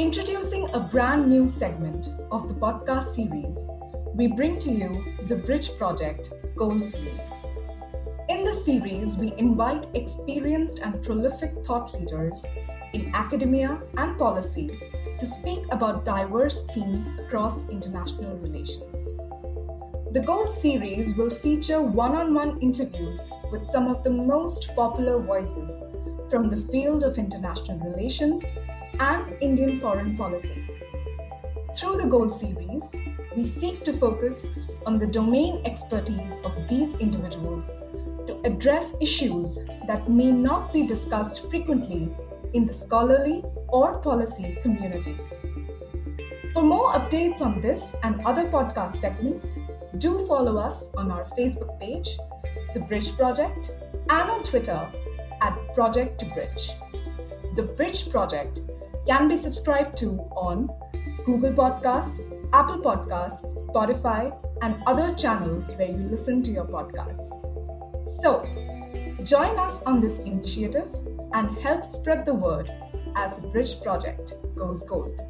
Introducing a brand new segment of the podcast series, we bring to you the Bridge Project Gold Series. In this series, we invite experienced and prolific thought leaders in academia and policy to speak about diverse themes across international relations. The Gold series will feature one on one interviews with some of the most popular voices from the field of international relations and Indian foreign policy. Through the Gold series, we seek to focus on the domain expertise of these individuals to address issues that may not be discussed frequently in the scholarly or policy communities. For more updates on this and other podcast segments, do follow us on our Facebook page, The Bridge Project, and on Twitter at Project to Bridge. The Bridge Project can be subscribed to on Google Podcasts, Apple Podcasts, Spotify, and other channels where you listen to your podcasts. So, join us on this initiative and help spread the word as the Bridge Project goes gold.